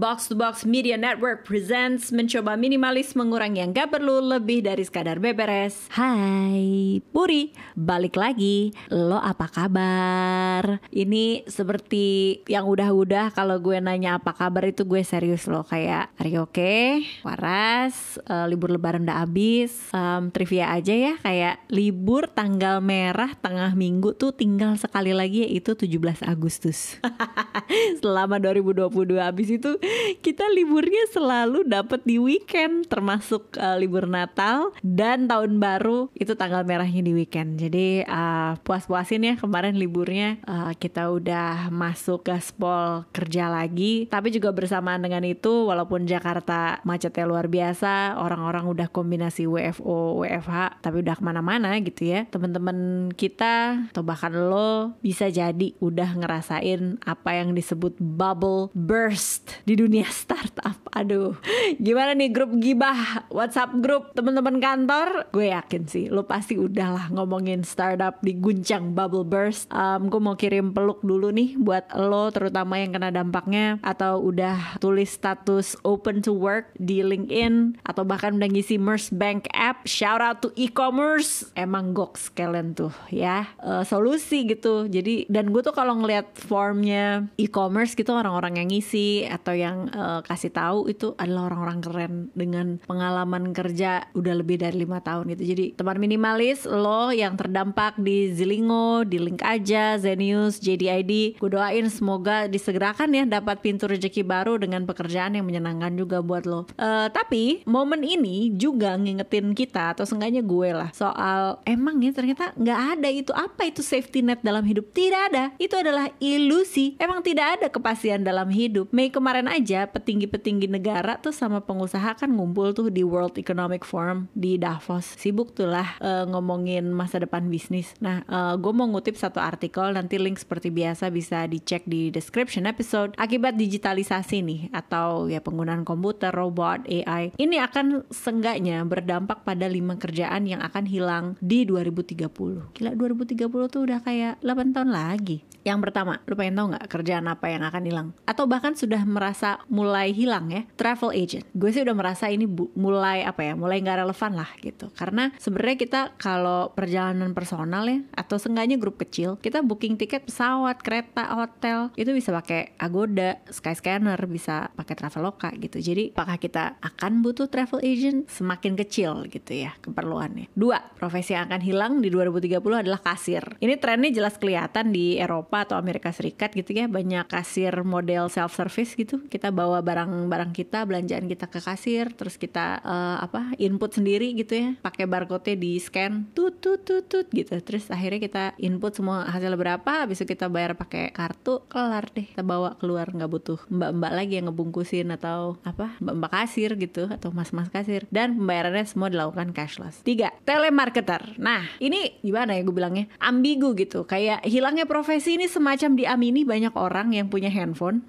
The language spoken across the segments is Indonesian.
Box to Box Media Network presents mencoba minimalis mengurangi yang gak perlu lebih dari sekadar beberes. Hai, Puri, balik lagi. Lo apa kabar? Ini seperti yang udah-udah kalau gue nanya apa kabar itu gue serius loh kayak hari oke, waras, uh, libur lebaran udah habis, um, trivia aja ya kayak libur tanggal merah tengah minggu tuh tinggal sekali lagi yaitu 17 Agustus. Selama 2022 habis itu kita liburnya selalu dapat di weekend termasuk uh, libur Natal dan tahun baru itu tanggal merahnya di weekend. Jadi uh, puas-puasin ya kemarin liburnya uh, kita udah masuk gaspol kerja lagi. Tapi juga bersamaan dengan itu walaupun Jakarta macetnya luar biasa, orang-orang udah kombinasi WFO, WFH, tapi udah ke mana-mana gitu ya. Teman-teman kita atau bahkan lo bisa jadi udah ngerasain apa yang disebut bubble burst di dunia startup. Aduh, gimana nih grup gibah WhatsApp grup teman-teman kantor? Gue yakin sih lo pasti udah lah ngomongin startup di guncang bubble burst. Um, gue mau kirim peluk dulu nih buat lo terutama yang kena dampaknya atau udah tulis status open to work di LinkedIn atau bahkan udah ngisi Merce Bank app. Shout out to e-commerce. Emang goks kalian tuh ya uh, solusi gitu. Jadi dan gue tuh kalau ngeliat formnya e-commerce gitu orang-orang yang ngisi atau yang uh, kasih tahu itu adalah orang-orang keren dengan pengalaman kerja udah lebih dari lima tahun gitu. Jadi teman minimalis lo yang terdampak di Zilingo, di Link aja, Zenius, JDID, gue doain semoga disegerakan ya dapat pintu rezeki baru dengan pekerjaan yang menyenangkan juga buat lo. Uh, tapi momen ini juga ngingetin kita atau seenggaknya gue lah soal emang ya ternyata nggak ada itu apa itu safety net dalam hidup tidak ada. Itu adalah ilusi. Emang tidak ada kepastian dalam hidup. Mei kemarin aja petinggi-petinggi negara tuh sama pengusaha kan ngumpul tuh di World Economic Forum di Davos. Sibuk tuh lah uh, ngomongin masa depan bisnis. Nah, uh, gue mau ngutip satu artikel nanti link seperti biasa bisa dicek di description episode. Akibat digitalisasi nih atau ya penggunaan komputer, robot, AI, ini akan senggaknya berdampak pada lima kerjaan yang akan hilang di 2030. Gila 2030 tuh udah kayak 8 tahun lagi. Yang pertama, lu pengen tahu nggak kerjaan apa yang akan hilang? Atau bahkan sudah merasa mulai hilang ya? Travel agent. Gue sih udah merasa ini mulai apa ya? Mulai nggak relevan lah gitu. Karena sebenarnya kita kalau perjalanan personal ya, atau seenggaknya grup kecil, kita booking tiket pesawat, kereta, hotel itu bisa pakai Agoda, Skyscanner, bisa pakai Traveloka gitu. Jadi apakah kita akan butuh travel agent? Semakin kecil gitu ya keperluannya. Dua, profesi yang akan hilang di 2030 adalah kasir. Ini trennya jelas kelihatan di Eropa atau Amerika Serikat gitu ya banyak kasir model self service gitu kita bawa barang-barang kita belanjaan kita ke kasir terus kita uh, apa input sendiri gitu ya. Pakai barcode di scan tut tut tut tut gitu. Terus akhirnya kita input semua hasil berapa habis itu kita bayar pakai kartu kelar deh. Kita bawa keluar nggak butuh mbak-mbak lagi yang ngebungkusin atau apa mbak-mbak kasir gitu atau mas-mas kasir. Dan pembayarannya semua dilakukan cashless. Tiga telemarketer. Nah ini gimana ya gue bilangnya? Ambigu gitu. Kayak hilangnya profesi ini semacam diamini banyak orang yang punya handphone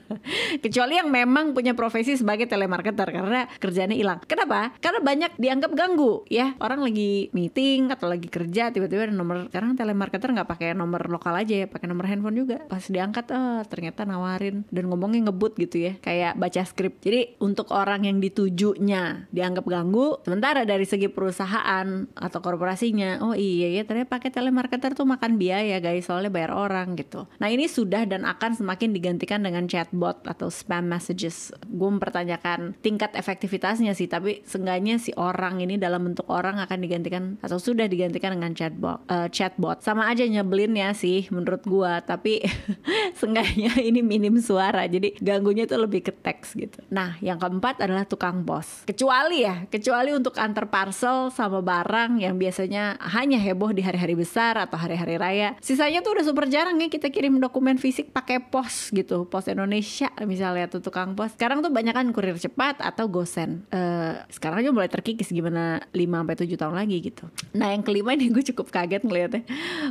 kecuali yang memang punya profesi sebagai telemarketer karena kerjanya hilang. Kenapa? Karena banyak dianggap ganggu ya. Orang lagi meeting atau lagi kerja tiba-tiba ada nomor karena telemarketer nggak pakai nomor lokal aja ya pakai nomor handphone juga. Pas diangkat oh ternyata nawarin dan ngomongnya ngebut gitu ya kayak baca skrip. Jadi untuk orang yang ditujunya dianggap ganggu sementara dari segi perusahaan atau korporasinya oh iya ya ternyata pakai telemarketer tuh makan biaya guys soalnya bayar orang gitu. Nah ini sudah dan akan semakin digantikan dengan chatbot atau spam messages. Gue mempertanyakan tingkat efektivitasnya sih tapi seenggaknya si orang ini dalam bentuk orang akan digantikan atau sudah digantikan dengan chatbot uh, chatbot. Sama aja nyebelin ya sih menurut gue tapi seenggaknya ini minim suara jadi ganggunya itu lebih ke teks gitu. Nah yang keempat adalah tukang pos kecuali ya kecuali untuk antar parcel sama barang yang biasanya hanya heboh di hari-hari besar atau hari-hari raya. Sisanya tuh udah super jarang ya kita kirim dokumen fisik pakai pos gitu pos Indonesia misalnya tuh tukang pos. Sekarang tuh banyak kan kurir cepat atau gosen. Uh, sekarang aja mulai terkikis gimana 5 sampai tujuh tahun lagi gitu. Nah yang kelima ini gue cukup kaget ngeliatnya.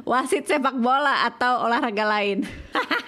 Wasit sepak bola atau olahraga lain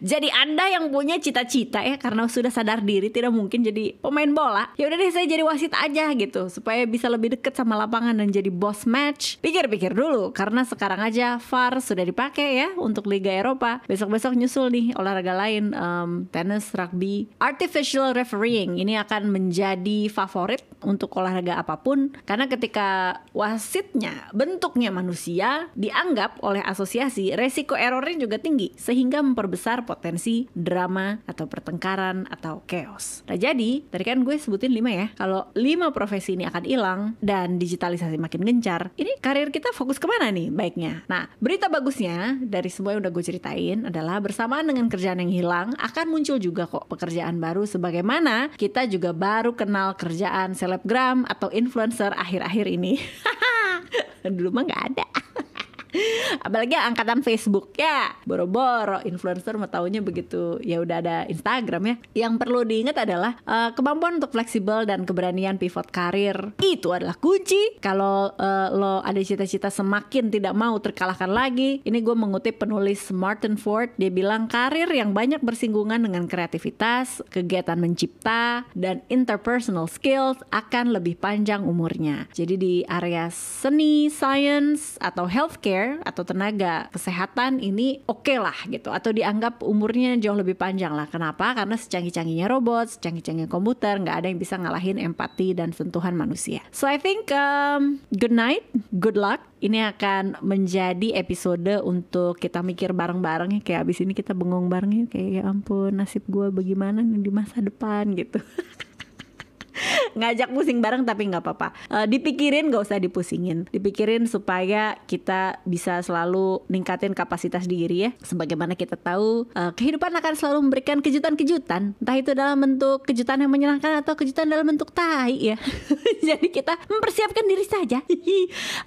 jadi Anda yang punya cita-cita ya karena sudah sadar diri tidak mungkin jadi pemain bola. Ya udah deh saya jadi wasit aja gitu supaya bisa lebih deket sama lapangan dan jadi boss match. Pikir-pikir dulu karena sekarang aja VAR sudah dipakai ya untuk Liga Eropa. Besok-besok nyusul nih olahraga lain um, tenis, rugby, artificial refereeing ini akan menjadi favorit untuk olahraga apa pun karena ketika wasitnya bentuknya manusia dianggap oleh asosiasi resiko errornya juga tinggi sehingga memperbesar potensi drama atau pertengkaran atau chaos. Nah jadi tadi kan gue sebutin lima ya kalau lima profesi ini akan hilang dan digitalisasi makin gencar ini karir kita fokus ke mana nih baiknya? Nah berita bagusnya dari semua yang udah gue ceritain adalah bersamaan dengan kerjaan yang hilang akan muncul juga kok pekerjaan baru sebagaimana kita juga baru kenal kerjaan selebgram atau influencer akhir-akhir ini. Dulu mah nggak ada. Apalagi angkatan Facebook ya. Boro-boro influencer mau taunya begitu ya udah ada Instagram ya. Yang perlu diingat adalah uh, kemampuan untuk fleksibel dan keberanian pivot karir. Itu adalah kunci. Kalau uh, lo ada cita-cita semakin tidak mau terkalahkan lagi ini gue mengutip penulis Martin Ford. Dia bilang karir yang banyak bersinggungan dengan kreativitas kegiatan mencipta dan interpersonal skills akan lebih panjang umurnya. Jadi di area seni science atau healthcare care atau tenaga kesehatan ini oke okay lah gitu atau dianggap umurnya jauh lebih panjang lah. Kenapa? Karena secanggih-canggihnya robot, secanggih-canggih komputer, nggak ada yang bisa ngalahin empati dan sentuhan manusia. So I think um, good night, good luck. Ini akan menjadi episode untuk kita mikir bareng-bareng ya kayak abis ini kita bengong bareng ya kayak ya ampun nasib gue bagaimana nih di masa depan gitu. ngajak pusing bareng tapi nggak apa-apa. Uh, dipikirin gak usah dipusingin. Dipikirin supaya kita bisa selalu ningkatin kapasitas diri ya. Sebagaimana kita tahu uh, kehidupan akan selalu memberikan kejutan-kejutan. Entah itu dalam bentuk kejutan yang menyenangkan atau kejutan dalam bentuk tai ya. Jadi kita mempersiapkan diri saja.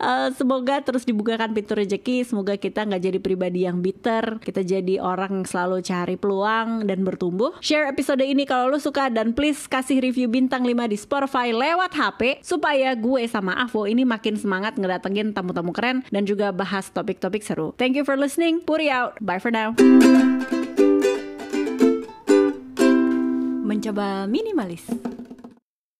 Uh, semoga terus dibukakan pintu rezeki semoga kita nggak jadi pribadi yang bitter. Kita jadi orang yang selalu cari peluang dan bertumbuh. Share episode ini kalau lo suka dan please kasih review bintang 5 di Spotify lewat HP supaya gue sama Avo ini makin semangat ngedatengin tamu-tamu keren dan juga bahas topik-topik seru. Thank you for listening. Puri out. Bye for now. Mencoba minimalis.